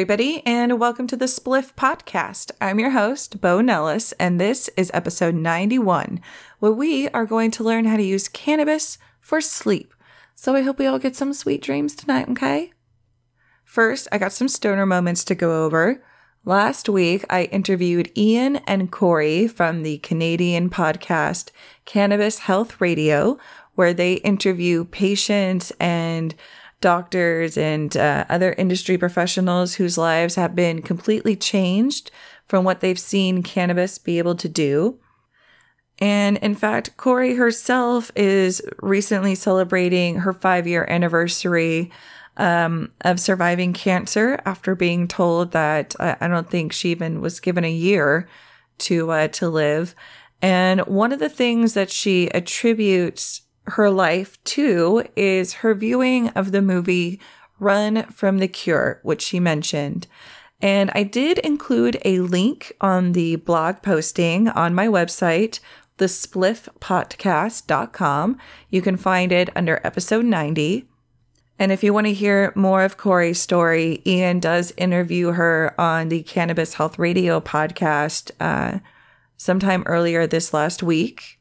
Everybody, and welcome to the Spliff Potcast. I'm your host, Bo Nellis, and this is episode 91, where we are going to learn how to use cannabis for sleep. So I hope we all get some sweet dreams tonight, okay? First, I got some stoner moments to go over. Last week, I interviewed Ian and Corey from the Canadian podcast Cannabis Health Radio, where they interview patients and doctors and uh, other industry professionals whose lives have been completely changed from what they've seen cannabis be able to do. And in fact, Corey herself is recently celebrating her five year anniversary um, of surviving cancer after being told that uh, I don't think she even was given a year to uh, to live. And one of the things that she attributes her life too is her viewing of the movie Run from the Cure, which she mentioned. And I did include a link on the blog posting on my website, thespliffpotcast.com. You can find it under episode 90. And if you want to hear more of Corey's story, Ian does interview her on the Cannabis Health Radio podcast uh, sometime earlier this last week.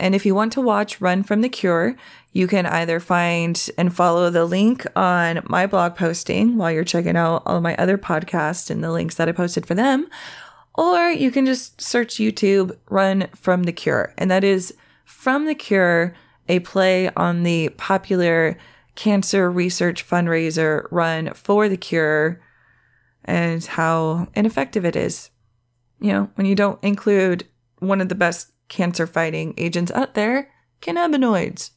And if you want to watch Run from the Cure, you can either find and follow the link on my blog posting while you're checking out all my other podcasts and the links that I posted for them, or you can just search YouTube Run from the Cure. And that is From the Cure, a play on the popular cancer research fundraiser Run for the Cure and how ineffective it is. You know, when you don't include one of the best cancer fighting agents out there, cannabinoids.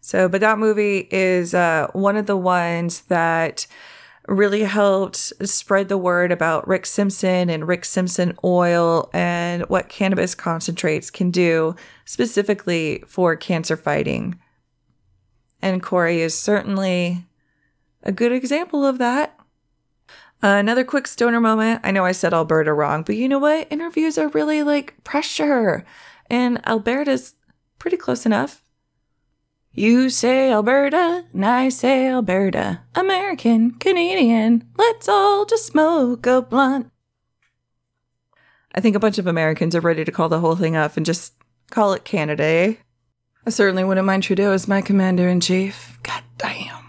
So, but that movie is uh, one of the ones that really helped spread the word about Rick Simpson and Rick Simpson oil and what cannabis concentrates can do specifically for cancer fighting. And Corey is certainly a good example of that. Another quick stoner moment. I know I said Alberta wrong, but you know what? Interviews are really like pressure, and Alberta's pretty close enough. You say Alberta, and I say Alberta. American, Canadian, let's all just smoke a blunt. I think a bunch of Americans are ready to call the whole thing off and just call it Canada, eh? I certainly wouldn't mind Trudeau as my commander in chief. God damn.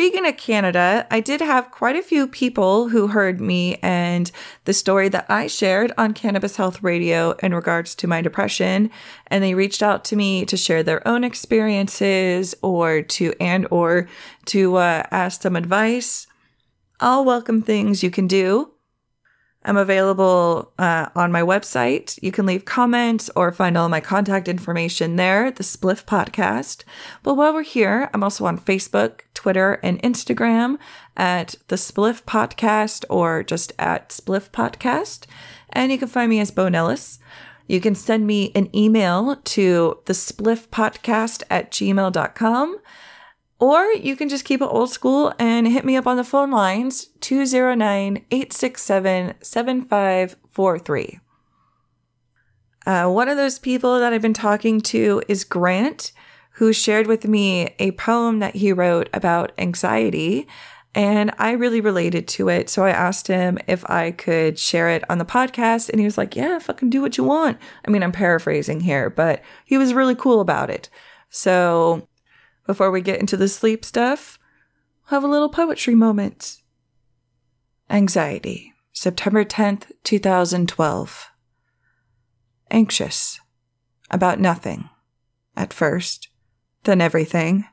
Speaking of Canada, I did have quite a few people who heard me and the story that I shared on Cannabis Health Radio in regards to my depression, and they reached out to me to share their own experiences or to and or to uh, ask some advice. All welcome things you can do. I'm available uh, on my website. You can leave comments or find all my contact information there, the Spliff Potcast. But while we're here, I'm also on Facebook, Twitter, and Instagram at the Spliff Potcast or just at Spliff Potcast. And you can find me as Bo Nellis. You can send me an email to the Spliff Potcast at gmail.com. Or you can just keep it old school and hit me up on the phone lines 209 867 7543. Uh, one of those people that I've been talking to is Grant, who shared with me a poem that he wrote about anxiety. And I really related to it. So I asked him if I could share it on the podcast. And he was like, Yeah, fucking do what you want. I mean, I'm paraphrasing here, but he was really cool about it. So before we get into the sleep stuff, we'll have a little poetry moment. Anxiety, September 10th, 2012. Anxious. About nothing. At first. Then everything.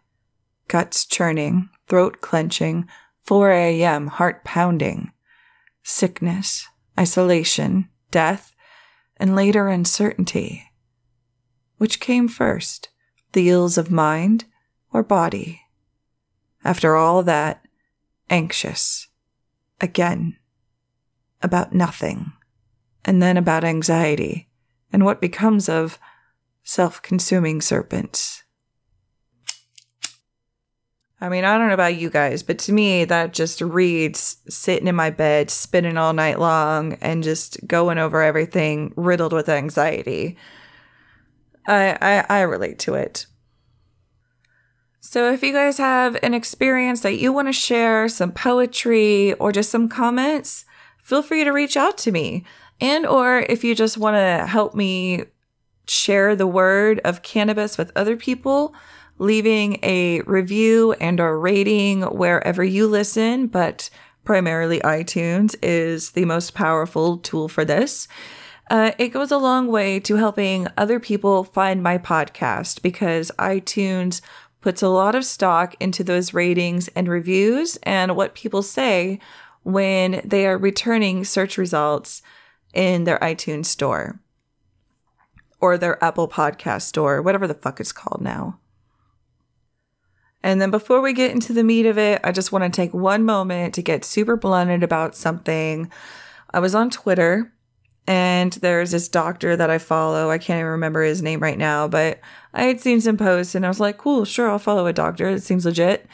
Guts churning, throat clenching, 4 a.m., heart pounding. Sickness, isolation, death, and later uncertainty. Which came first? The ills of mind or body. After all that, anxious. Again. About nothing. And then about anxiety and what becomes of self consuming serpents. I mean, I don't know about you guys, but to me, that just reads sitting in my bed, spinning all night long, and just going over everything riddled with anxiety. I, I, I relate to it. So if you guys have an experience that you want to share, some poetry or just some comments, feel free to reach out to me. And or if you just want to help me share the word of cannabis with other people, leaving a review and or rating wherever you listen, but primarily iTunes is the most powerful tool for this. Uh, it goes a long way to helping other people find my podcast because iTunes puts a lot of stock into those ratings and reviews and what people say when they are returning search results in their iTunes store or their Apple Podcast store, whatever the fuck it's called now. And then before we get into the meat of it, I just want to take one moment to get super blunted about something. I was on Twitter and there's this doctor that I follow. I can't even remember his name right now, but I had seen some posts and I was like, cool, sure, I'll follow a doctor. It seems legit.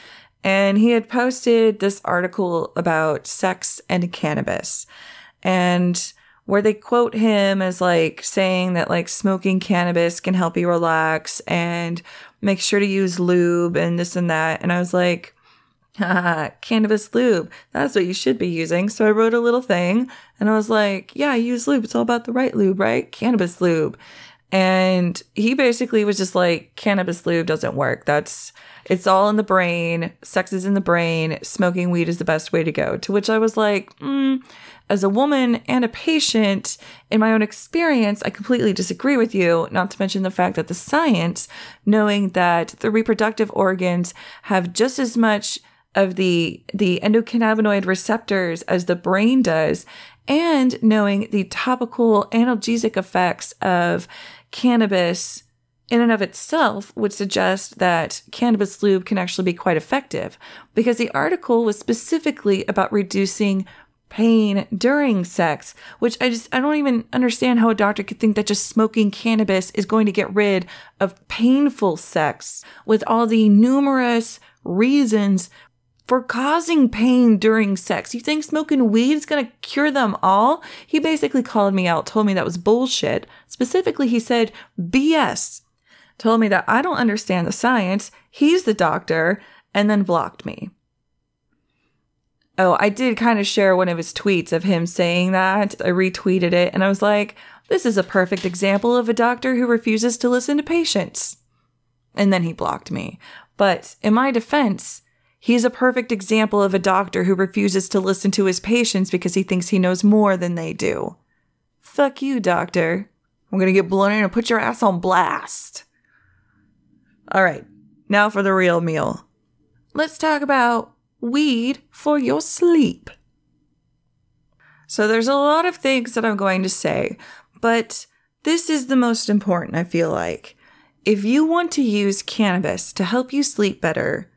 And he had posted this article about sex and cannabis. And where they quote him as like saying that like smoking cannabis can help you relax and make sure to use lube and this and that. And I was like, cannabis lube. That's what you should be using. So I wrote a little thing and I was like, yeah, use lube. It's all about the right lube, right? Cannabis lube. And he basically was just like, cannabis lube doesn't work. That's, it's all in the brain. Sex is in the brain. Smoking weed is the best way to go. To which I was like, mm, as a woman and a patient, in my own experience, I completely disagree with you, not to mention the fact that the science, knowing that the reproductive organs have just as much of the, the endocannabinoid receptors as the brain does, and knowing the topical analgesic effects of cannabis in and of itself would suggest that cannabis lube can actually be quite effective. Because the article was specifically about reducing pain during sex, which I just, I don't even understand how a doctor could think that just smoking cannabis is going to get rid of painful sex with all the numerous reasons for causing pain during sex. You think smoking weed is going to cure them all? He basically called me out, told me that was bullshit. Specifically, he said, BS. Told me that I don't understand the science. He's the doctor and then blocked me. Oh, I did kind of share one of his tweets of him saying that. I retweeted it and I was like, this is a perfect example of a doctor who refuses to listen to patients. And then he blocked me. But in my defense, he's a perfect example of a doctor who refuses to listen to his patients because he thinks he knows more than they do. Fuck you, doctor. I'm gonna get blown in and put your ass on blast. All right, now for the real meal. Let's talk about weed for your sleep. So there's a lot of things that I'm going to say, but this is the most important, I feel like. If you want to use cannabis to help you sleep better,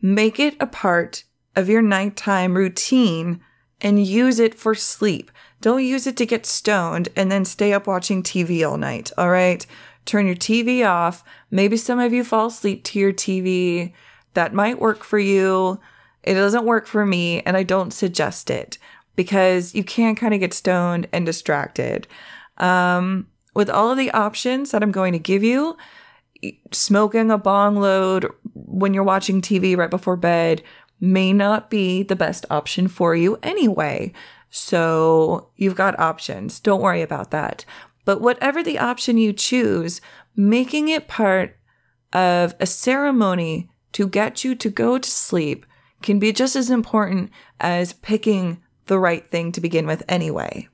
make it a part of your nighttime routine and use it for sleep. Don't use it to get stoned and then stay up watching TV all night, all right? Turn your TV off. Maybe some of you fall asleep to your TV. That might work for you. It doesn't work for me, and I don't suggest it because you can kind of get stoned and distracted. Um, with all of the options that I'm going to give you, smoking a bong load when you're watching TV right before bed may not be the best option for you anyway. So you've got options. Don't worry about that. But whatever the option you choose, making it part of a ceremony to get you to go to sleep can be just as important as picking the right thing to begin with anyway.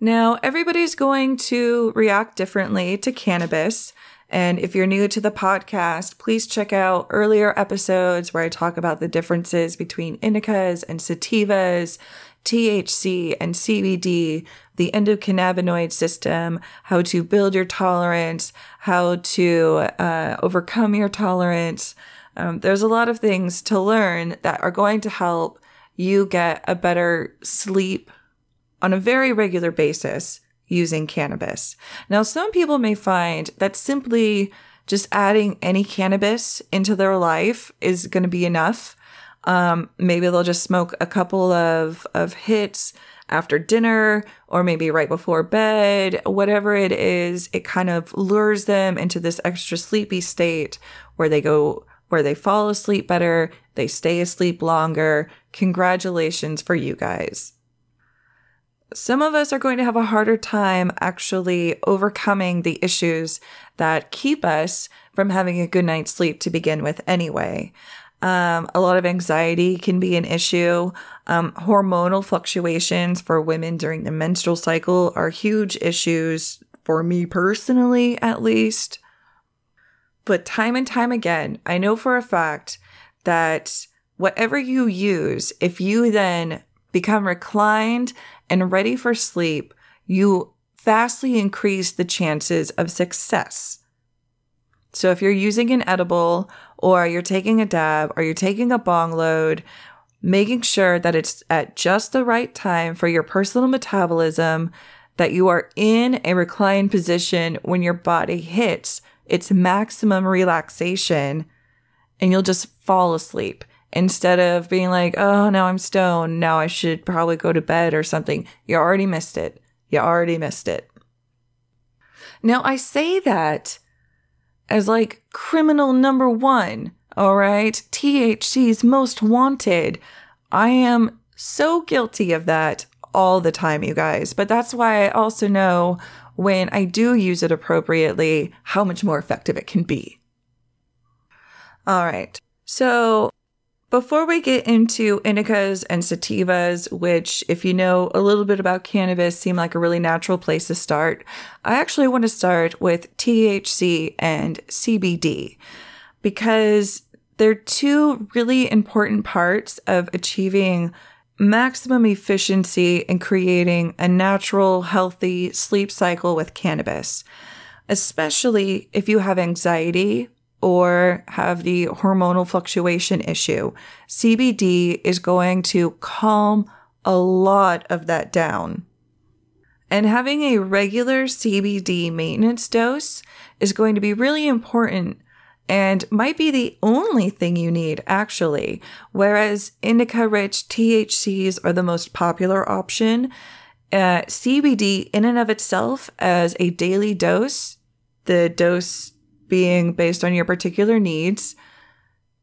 Now, everybody's going to react differently to cannabis. And if you're new to the podcast, please check out earlier episodes where I talk about the differences between indicas and sativas, THC and CBD, the endocannabinoid system, how to build your tolerance, how to uh, overcome your tolerance. Um, there's a lot of things to learn that are going to help you get a better sleep on a very regular basis using cannabis. Now, some people may find that simply just adding any cannabis into their life is going to be enough. Um, maybe they'll just smoke a couple of, of hits after dinner or maybe right before bed, whatever it is, it kind of lures them into this extra sleepy state where they go where they fall asleep better, they stay asleep longer. Congratulations for you guys. Some of us are going to have a harder time actually overcoming the issues that keep us from having a good night's sleep to begin with, anyway. Um, a lot of anxiety can be an issue. Um, hormonal fluctuations for women during the menstrual cycle are huge issues for me personally, at least. But time and time again, I know for a fact that whatever you use, if you then become reclined and ready for sleep, you vastly increase the chances of success. So if you're using an edible or you're taking a dab or you're taking a bong load, making sure that it's at just the right time for your personal metabolism, that you are in a reclined position when your body hits its maximum relaxation and you'll just fall asleep instead of being like, oh, now I'm stoned. Now I should probably go to bed or something. You already missed it. You already missed it. Now, I say that as like criminal number one. All right. THC's most wanted. I am so guilty of that all the time, you guys. But that's why I also know when I do use it appropriately, how much more effective it can be. All right. So before we get into indicas and sativas, which, if you know a little bit about cannabis, seem like a really natural place to start, I actually want to start with THC and CBD because they're two really important parts of achieving maximum efficiency in creating a natural, healthy sleep cycle with cannabis, especially if you have anxiety or have the hormonal fluctuation issue, CBD is going to calm a lot of that down. And having a regular CBD maintenance dose is going to be really important and might be the only thing you need, actually. Whereas indica rich THCs are the most popular option, uh, CBD in and of itself as a daily dose, the dose being based on your particular needs,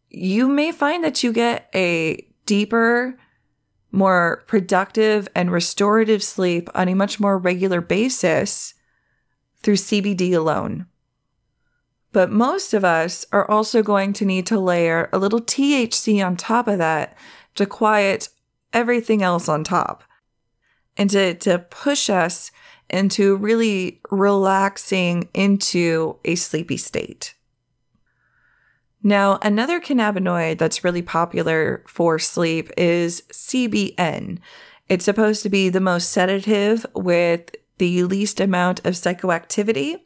you may find that you get a deeper, more productive, and restorative sleep on a much more regular basis through CBD alone. But most of us are also going to need to layer a little THC on top of that to quiet everything else on top and to, to push us into really relaxing into a sleepy state. Now, another cannabinoid that's really popular for sleep is CBN. It's supposed to be the most sedative with the least amount of psychoactivity.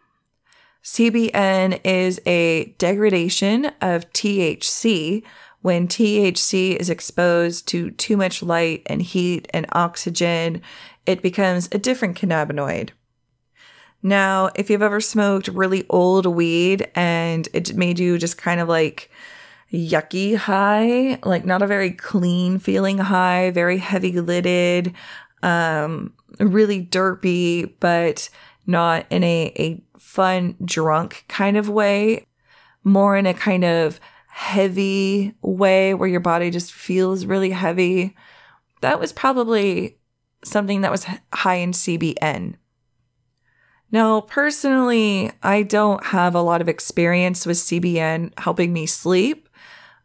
CBN is a degradation of THC when THC is exposed to too much light and heat and oxygen it becomes a different cannabinoid. Now, if you've ever smoked really old weed and it made you just kind of like yucky high, like not a very clean feeling high, very heavy lidded, um, really derpy, but not in a, a fun drunk kind of way, more in a kind of heavy way where your body just feels really heavy. That was probably something that was high in CBN. Now, personally, I don't have a lot of experience with CBN helping me sleep.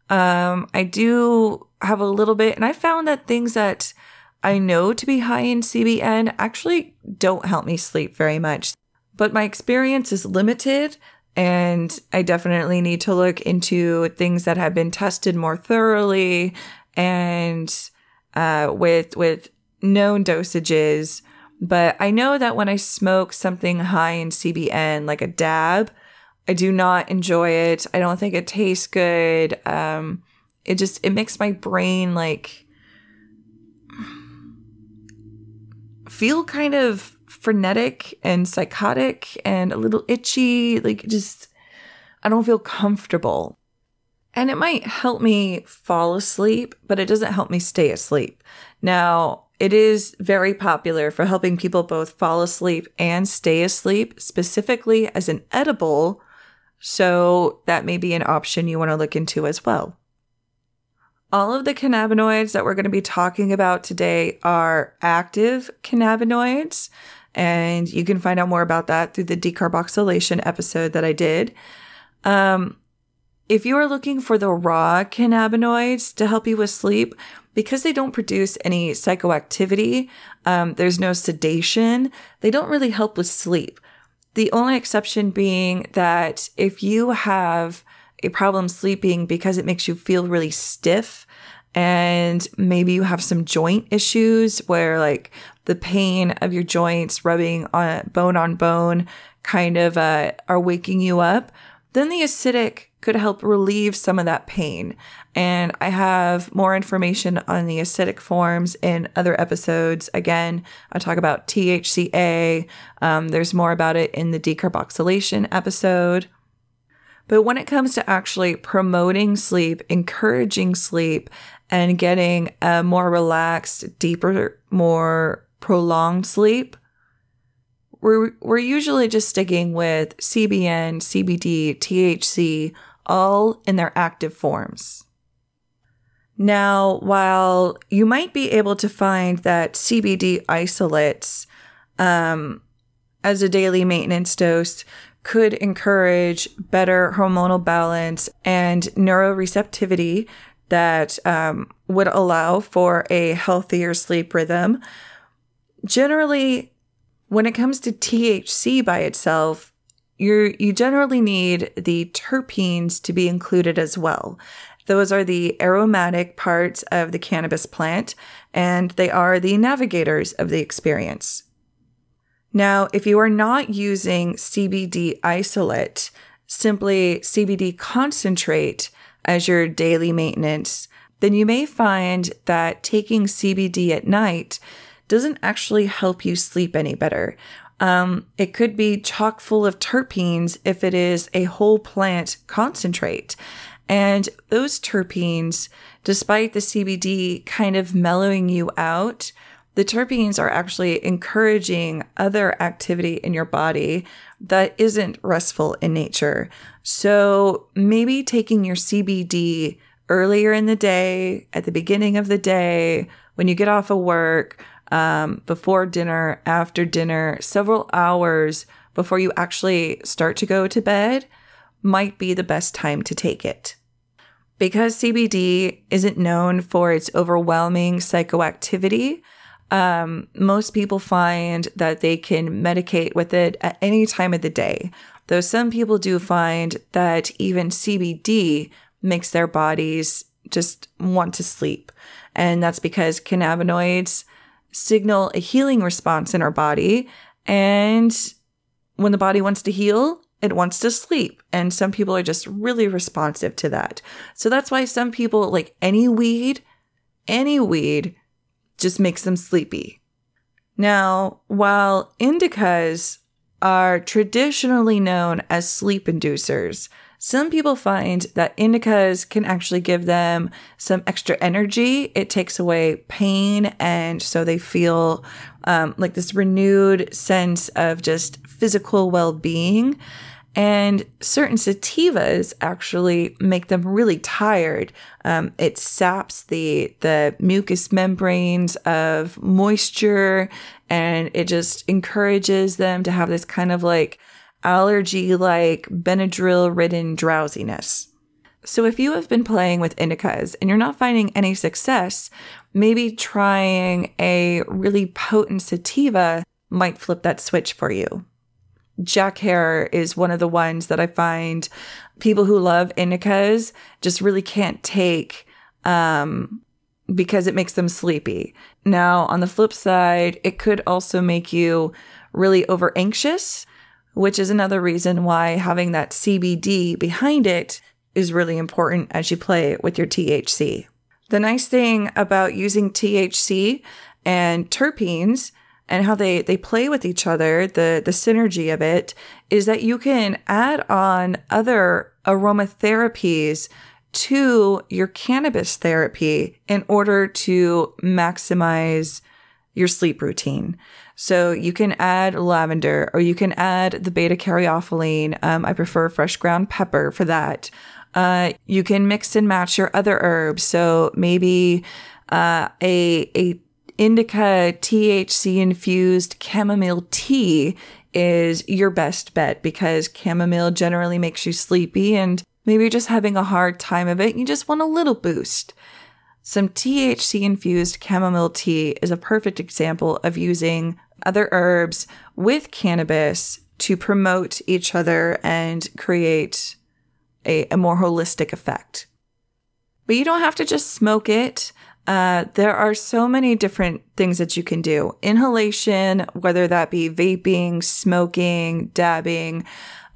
Um, I do have a little bit, and I found that things that I know to be high in CBN actually don't help me sleep very much. But my experience is limited, and I definitely need to look into things that have been tested more thoroughly and uh, with with known dosages, but I know that when I smoke something high in CBN, like a dab, I do not enjoy it. I don't think it tastes good. Um, it just it makes my brain like feel kind of frenetic and psychotic and a little itchy. Like just I don't feel comfortable. And it might help me fall asleep, but it doesn't help me stay asleep. Now, it is very popular for helping people both fall asleep and stay asleep, specifically as an edible So that may be an option you want to look into as well. All of the cannabinoids that we're going to be talking about today are active cannabinoids. And you can find out more about that through the decarboxylation episode that I did. Um, if you are looking for the raw cannabinoids to help you with sleep, because they don't produce any psychoactivity, um, there's no sedation, they don't really help with sleep. The only exception being that if you have a problem sleeping because it makes you feel really stiff and maybe you have some joint issues where like the pain of your joints rubbing on bone on bone kind of uh, are waking you up, then the acidic could help relieve some of that pain. And I have more information on the acidic forms in other episodes. Again, I talk about THCA. Um, there's more about it in the decarboxylation episode. But when it comes to actually promoting sleep, encouraging sleep, and getting a more relaxed, deeper, more prolonged sleep, we're, we're usually just sticking with CBN, CBD, THC, all in their active forms. Now, while you might be able to find that CBD isolates um, as a daily maintenance dose could encourage better hormonal balance and neuroreceptivity that um, would allow for a healthier sleep rhythm. Generally, when it comes to THC by itself, you you generally need the terpenes to be included as well. Those are the aromatic parts of the cannabis plant, and they are the navigators of the experience. Now, if you are not using CBD isolate, simply CBD concentrate as your daily maintenance, then you may find that taking CBD at night doesn't actually help you sleep any better. Um, it could be chock full of terpenes if it is a whole plant concentrate. And those terpenes, despite the CBD kind of mellowing you out, the terpenes are actually encouraging other activity in your body that isn't restful in nature. So maybe taking your CBD earlier in the day, at the beginning of the day, when you get off of work, um, before dinner, after dinner, several hours before you actually start to go to bed might be the best time to take it. Because CBD isn't known for its overwhelming psychoactivity, um, most people find that they can medicate with it at any time of the day. Though some people do find that even CBD makes their bodies just want to sleep. And that's because cannabinoids signal a healing response in our body. And when the body wants to heal, it wants to sleep. And some people are just really responsive to that. So that's why some people like any weed, any weed just makes them sleepy. Now, while indicas are traditionally known as sleep inducers, some people find that indicas can actually give them some extra energy. It takes away pain, and so they feel um, like this renewed sense of just physical well being. And certain sativas actually make them really tired. Um, it saps the the mucous membranes of moisture, and it just encourages them to have this kind of like allergy like Benadryl ridden drowsiness. So, if you have been playing with indicas and you're not finding any success, maybe trying a really potent sativa might flip that switch for you. Jack Herer is one of the ones that I find people who love indicas just really can't take um, because it makes them sleepy. Now, on the flip side, it could also make you really over anxious, which is another reason why having that CBD behind it is really important as you play with your THC. The nice thing about using THC and terpenes and how they they play with each other, the the synergy of it is that you can add on other aromatherapies to your cannabis therapy in order to maximize your sleep routine. So you can add lavender or you can add the beta caryophyllene. Um, I prefer fresh ground pepper for that. Uh, you can mix and match your other herbs. So maybe uh, a a indica THC infused chamomile tea is your best bet because chamomile generally makes you sleepy and maybe you're just having a hard time of it. You just want a little boost. Some THC infused chamomile tea is a perfect example of using other herbs with cannabis to promote each other and create a, a more holistic effect. But you don't have to just smoke it. Uh, there are so many different things that you can do. Inhalation, whether that be vaping, smoking, dabbing,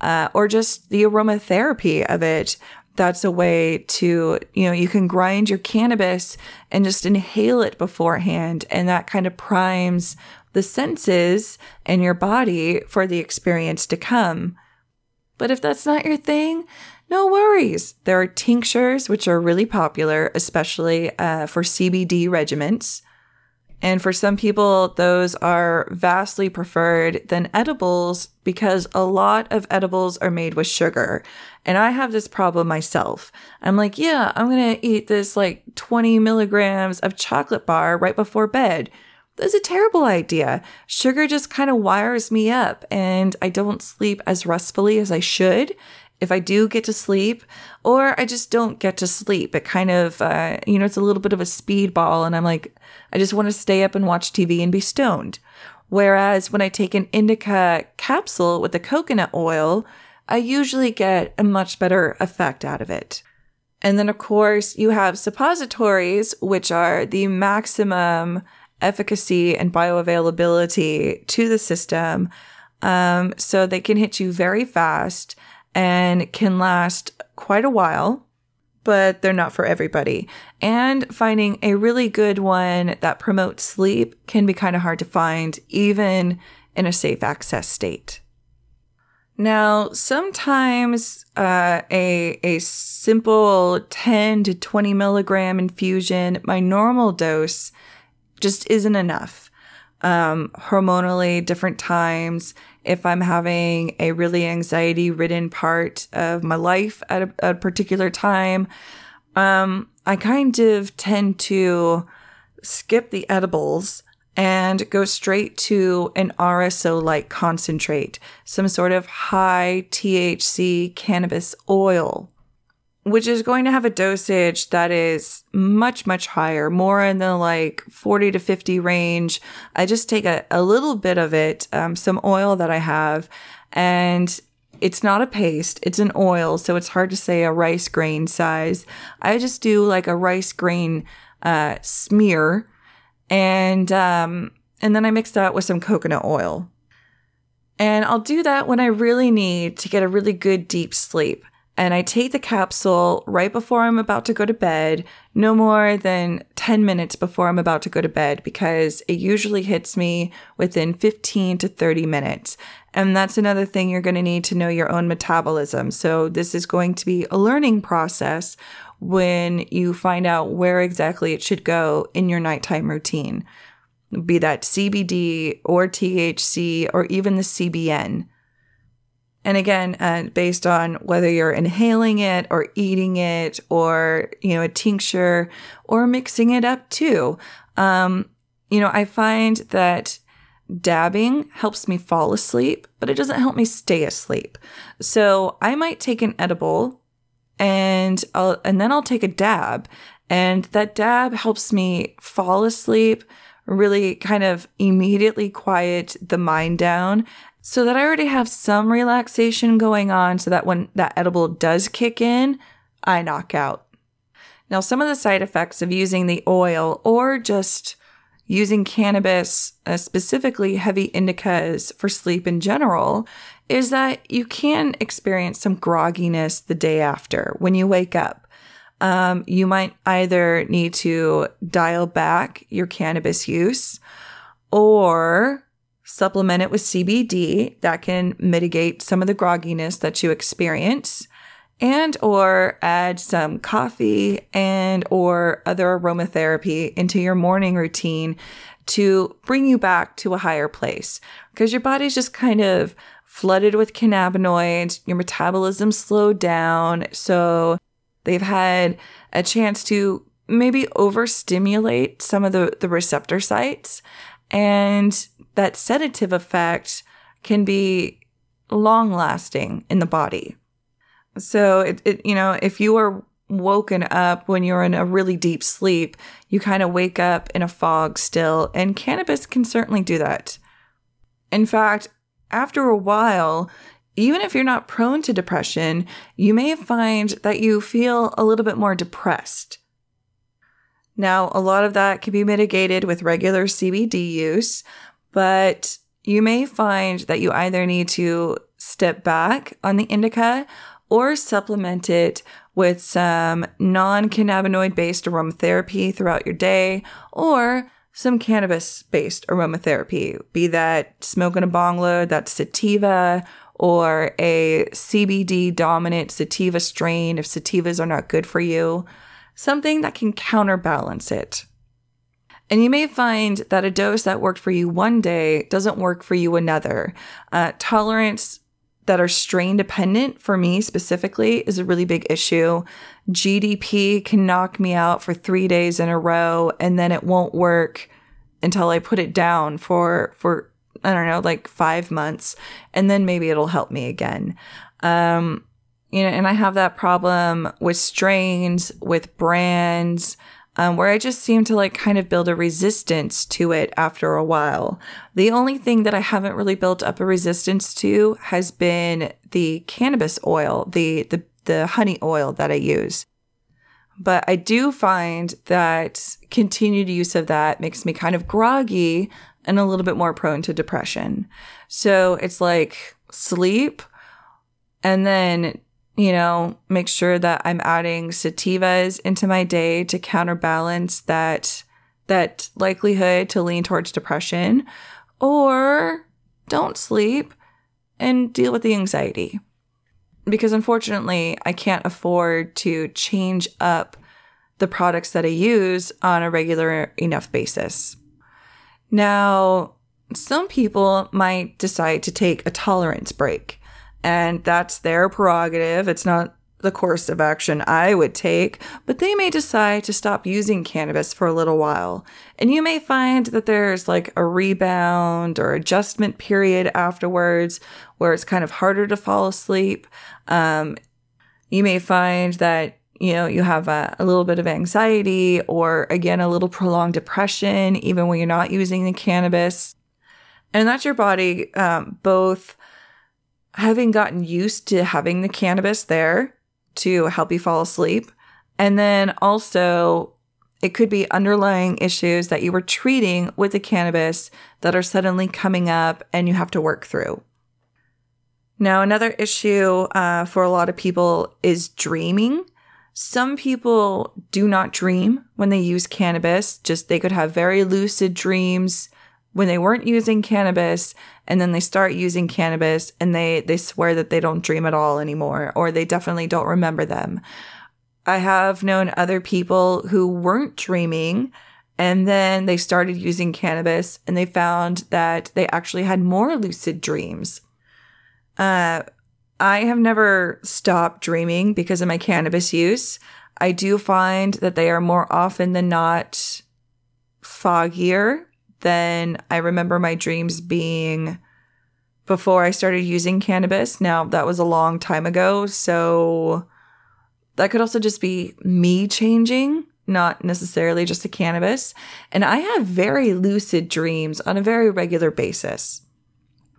uh, or just the aromatherapy of it. That's a way to, you know, you can grind your cannabis and just inhale it beforehand. And that kind of primes the senses and your body for the experience to come. But if that's not your thing, no worries. There are tinctures, which are really popular, especially uh, for CBD regimens. And for some people, those are vastly preferred than edibles because a lot of edibles are made with sugar. And I have this problem myself. I'm like, yeah, I'm going to eat this like 20 milligrams of chocolate bar right before bed. That's a terrible idea. Sugar just kind of wires me up and I don't sleep as restfully as I should if I do get to sleep, or I just don't get to sleep. It kind of, uh, you know, it's a little bit of a speedball, and I'm like, I just want to stay up and watch TV and be stoned. Whereas when I take an indica capsule with the coconut oil, I usually get a much better effect out of it. And then, of course, you have suppositories, which are the maximum efficacy and bioavailability to the system. Um, so they can hit you very fast and can last quite a while, but they're not for everybody. And finding a really good one that promotes sleep can be kind of hard to find, even in a safe access state. Now, sometimes uh, a a simple 10 to 20 milligram infusion, my normal dose, just isn't enough. Um, hormonally, different times, if I'm having a really anxiety ridden part of my life at a, a particular time, um, I kind of tend to skip the edibles and go straight to an RSO like concentrate, some sort of high THC cannabis oil which is going to have a dosage that is much, much higher, more in the like 40 to 50 range. I just take a, a little bit of it, um, some oil that I have, and it's not a paste, it's an oil, so it's hard to say a rice grain size. I just do like a rice grain uh, smear, and um, and then I mix that with some coconut oil. And I'll do that when I really need to get a really good deep sleep and I take the capsule right before I'm about to go to bed, no more than 10 minutes before I'm about to go to bed, because it usually hits me within 15 to 30 minutes. And that's another thing you're going to need to know your own metabolism. So this is going to be a learning process when you find out where exactly it should go in your nighttime routine, be that CBD or THC or even the CBN. And again, uh, based on whether you're inhaling it or eating it or, you know, a tincture or mixing it up too. Um, you know, I find that dabbing helps me fall asleep, but it doesn't help me stay asleep. So I might take an edible and I'll, and then I'll take a dab and that dab helps me fall asleep, really kind of immediately quiet the mind down so that I already have some relaxation going on so that when that edible does kick in, I knock out. Now, some of the side effects of using the oil or just using cannabis, uh, specifically heavy indicas for sleep in general, is that you can experience some grogginess the day after when you wake up. Um, you might either need to dial back your cannabis use or supplement it with CBD that can mitigate some of the grogginess that you experience and or add some coffee and or other aromatherapy into your morning routine to bring you back to a higher place because your body's just kind of flooded with cannabinoids, your metabolism slowed down. So they've had a chance to maybe overstimulate some of the, the receptor sites. And that sedative effect can be long lasting in the body. So it, it, you know, if you are woken up when you're in a really deep sleep, you kind of wake up in a fog still, and cannabis can certainly do that. In fact, after a while, even if you're not prone to depression, you may find that you feel a little bit more depressed. Now, a lot of that can be mitigated with regular CBD use, but you may find that you either need to step back on the indica or supplement it with some non cannabinoid based aromatherapy throughout your day or some cannabis based aromatherapy, be that smoking a bong load, that's sativa, or a CBD dominant sativa strain if sativas are not good for you, something that can counterbalance it. And you may find that a dose that worked for you one day doesn't work for you another. Uh, tolerance that are strain dependent for me specifically is a really big issue. GDP can knock me out for three days in a row and then it won't work until I put it down for, for, I don't know, like five months. And then maybe it'll help me again. Um, you know, and I have that problem with strains, with brands, um, where I just seem to like kind of build a resistance to it after a while. The only thing that I haven't really built up a resistance to has been the cannabis oil, the the the honey oil that I use. But I do find that continued use of that makes me kind of groggy and a little bit more prone to depression. So it's like sleep and then you know, make sure that I'm adding sativas into my day to counterbalance that that likelihood to lean towards depression or don't sleep and deal with the anxiety. Because unfortunately, I can't afford to change up the products that I use on a regular enough basis. Now, some people might decide to take a tolerance break and that's their prerogative. It's not the course of action I would take, but they may decide to stop using cannabis for a little while. And you may find that there's like a rebound or adjustment period afterwards where it's kind of harder to fall asleep. Um, you may find that you know you have a, a, little bit of anxiety or again a little prolonged depression even when you're not using the cannabis and that's your body um, both having gotten used to having the cannabis there to help you fall asleep. And then also, it could be underlying issues that you were treating with the cannabis that are suddenly coming up and you have to work through. Now, another issue uh, for a lot of people is dreaming. Some people do not dream when they use cannabis, just they could have very lucid dreams when they weren't using cannabis and then they start using cannabis and they they swear that they don't dream at all anymore or they definitely don't remember them. I have known other people who weren't dreaming and then they started using cannabis and they found that they actually had more lucid dreams. Uh, I have never stopped dreaming because of my cannabis use. I do find that they are more often than not foggier then I remember my dreams being before I started using cannabis. Now, that was a long time ago. So that could also just be me changing, not necessarily just the cannabis. And I have very lucid dreams on a very regular basis.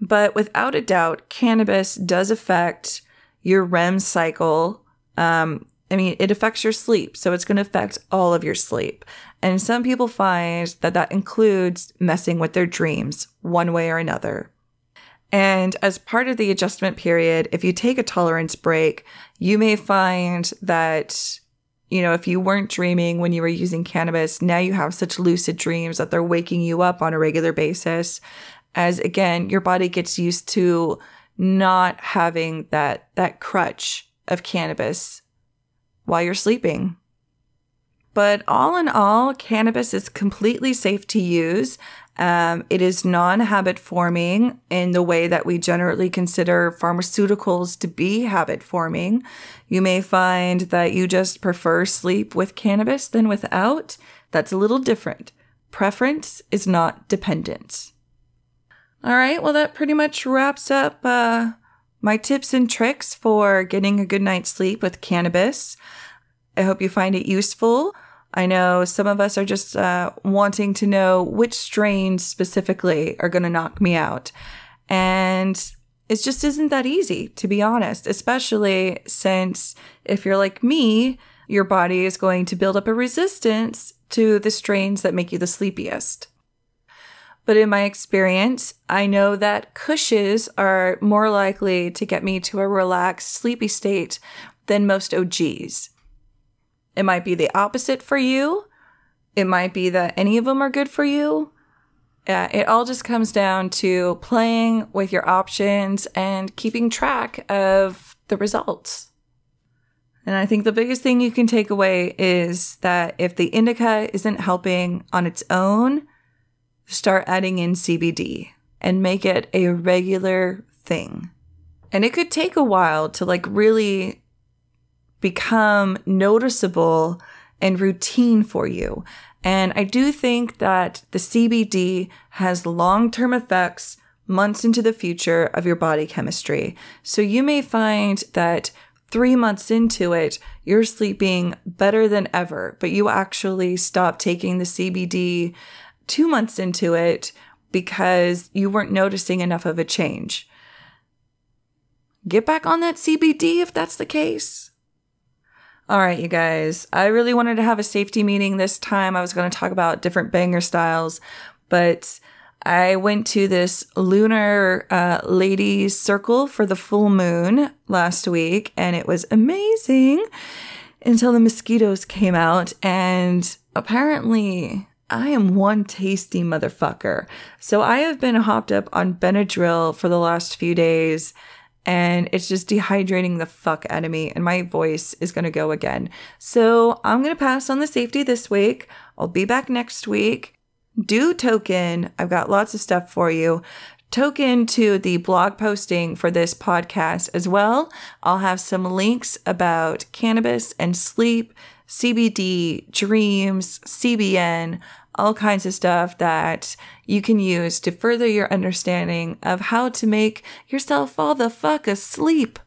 But without a doubt, cannabis does affect your REM cycle. Um, I mean, it affects your sleep. So it's going to affect all of your sleep. And some people find that that includes messing with their dreams one way or another. And as part of the adjustment period, if you take a tolerance break, you may find that, you know, if you weren't dreaming when you were using cannabis, now you have such lucid dreams that they're waking you up on a regular basis. As again, your body gets used to not having that, that crutch of cannabis while you're sleeping. But all in all, cannabis is completely safe to use. Um, it is non habit forming in the way that we generally consider pharmaceuticals to be habit forming. You may find that you just prefer sleep with cannabis than without. That's a little different. Preference is not dependence. All right, well, that pretty much wraps up uh, my tips and tricks for getting a good night's sleep with cannabis. I hope you find it useful. I know some of us are just uh, wanting to know which strains specifically are going to knock me out. And it just isn't that easy, to be honest, especially since if you're like me, your body is going to build up a resistance to the strains that make you the sleepiest. But in my experience, I know that Kushes are more likely to get me to a relaxed, sleepy state than most OGs. It might be the opposite for you. It might be that any of them are good for you. Uh, it all just comes down to playing with your options and keeping track of the results. And I think the biggest thing you can take away is that if the indica isn't helping on its own, start adding in CBD and make it a regular thing. And it could take a while to like really become noticeable and routine for you. And I do think that the CBD has long term effects months into the future of your body chemistry. So you may find that three months into it, you're sleeping better than ever, but you actually stop taking the CBD two months into it because you weren't noticing enough of a change. Get back on that CBD if that's the case. All right, you guys. I really wanted to have a safety meeting this time. I was going to talk about different banger styles, but I went to this lunar uh, ladies circle for the full moon last week, and it was amazing until the mosquitoes came out. And apparently, I am one tasty motherfucker. So I have been hopped up on Benadryl for the last few days and it's just dehydrating the fuck out of me and my voice is going to go again. So I'm going to pass on the safety this week. I'll be back next week. Do token. I've got lots of stuff for you. Token to the blog posting for this podcast as well. I'll have some links about cannabis and sleep, CBD, dreams, CBN, all kinds of stuff that you can use to further your understanding of how to make yourself fall the fuck asleep.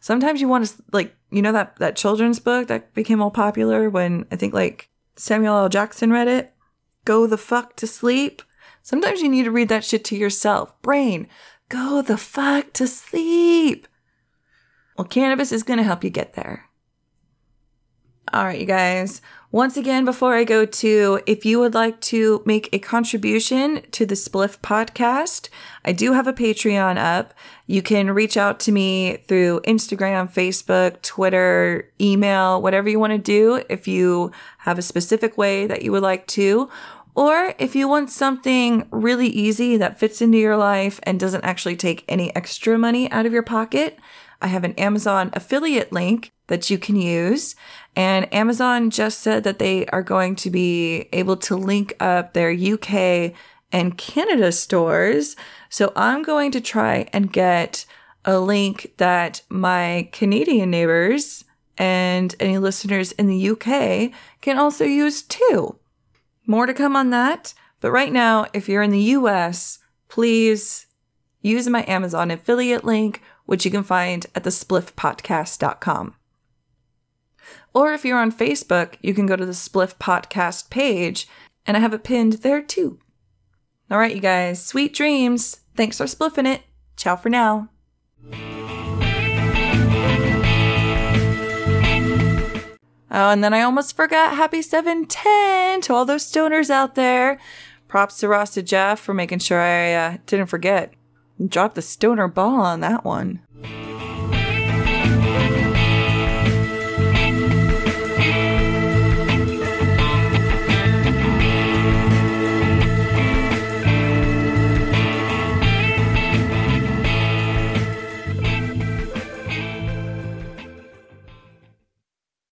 Sometimes you want to like, you know that that children's book that became all popular when I think like Samuel L. Jackson read it, Go the fuck to sleep. Sometimes you need to read that shit to yourself. Brain, go the fuck to sleep. Well, cannabis is going to help you get there. All right, you guys. Once again, before I go to, if you would like to make a contribution to the Spliff Potcast, I do have a Patreon up. You can reach out to me through Instagram, Facebook, Twitter, email, whatever you want to do. If you have a specific way that you would like to, or if you want something really easy that fits into your life and doesn't actually take any extra money out of your pocket, I have an Amazon affiliate link that you can use. And Amazon just said that they are going to be able to link up their UK and Canada stores. So I'm going to try and get a link that my Canadian neighbors and any listeners in the UK can also use too. More to come on that. But right now, if you're in the US, please use my Amazon affiliate link, which you can find at thespliffpotcast.com. Or if you're on Facebook, you can go to the Spliff Potcast page, and I have it pinned there too. All right, you guys, sweet dreams. Thanks for spliffing it. Ciao for now. Oh, and then I almost forgot happy 710 to all those stoners out there. Props to Rasta Jeff for making sure I uh, didn't forget. Drop the stoner ball on that one.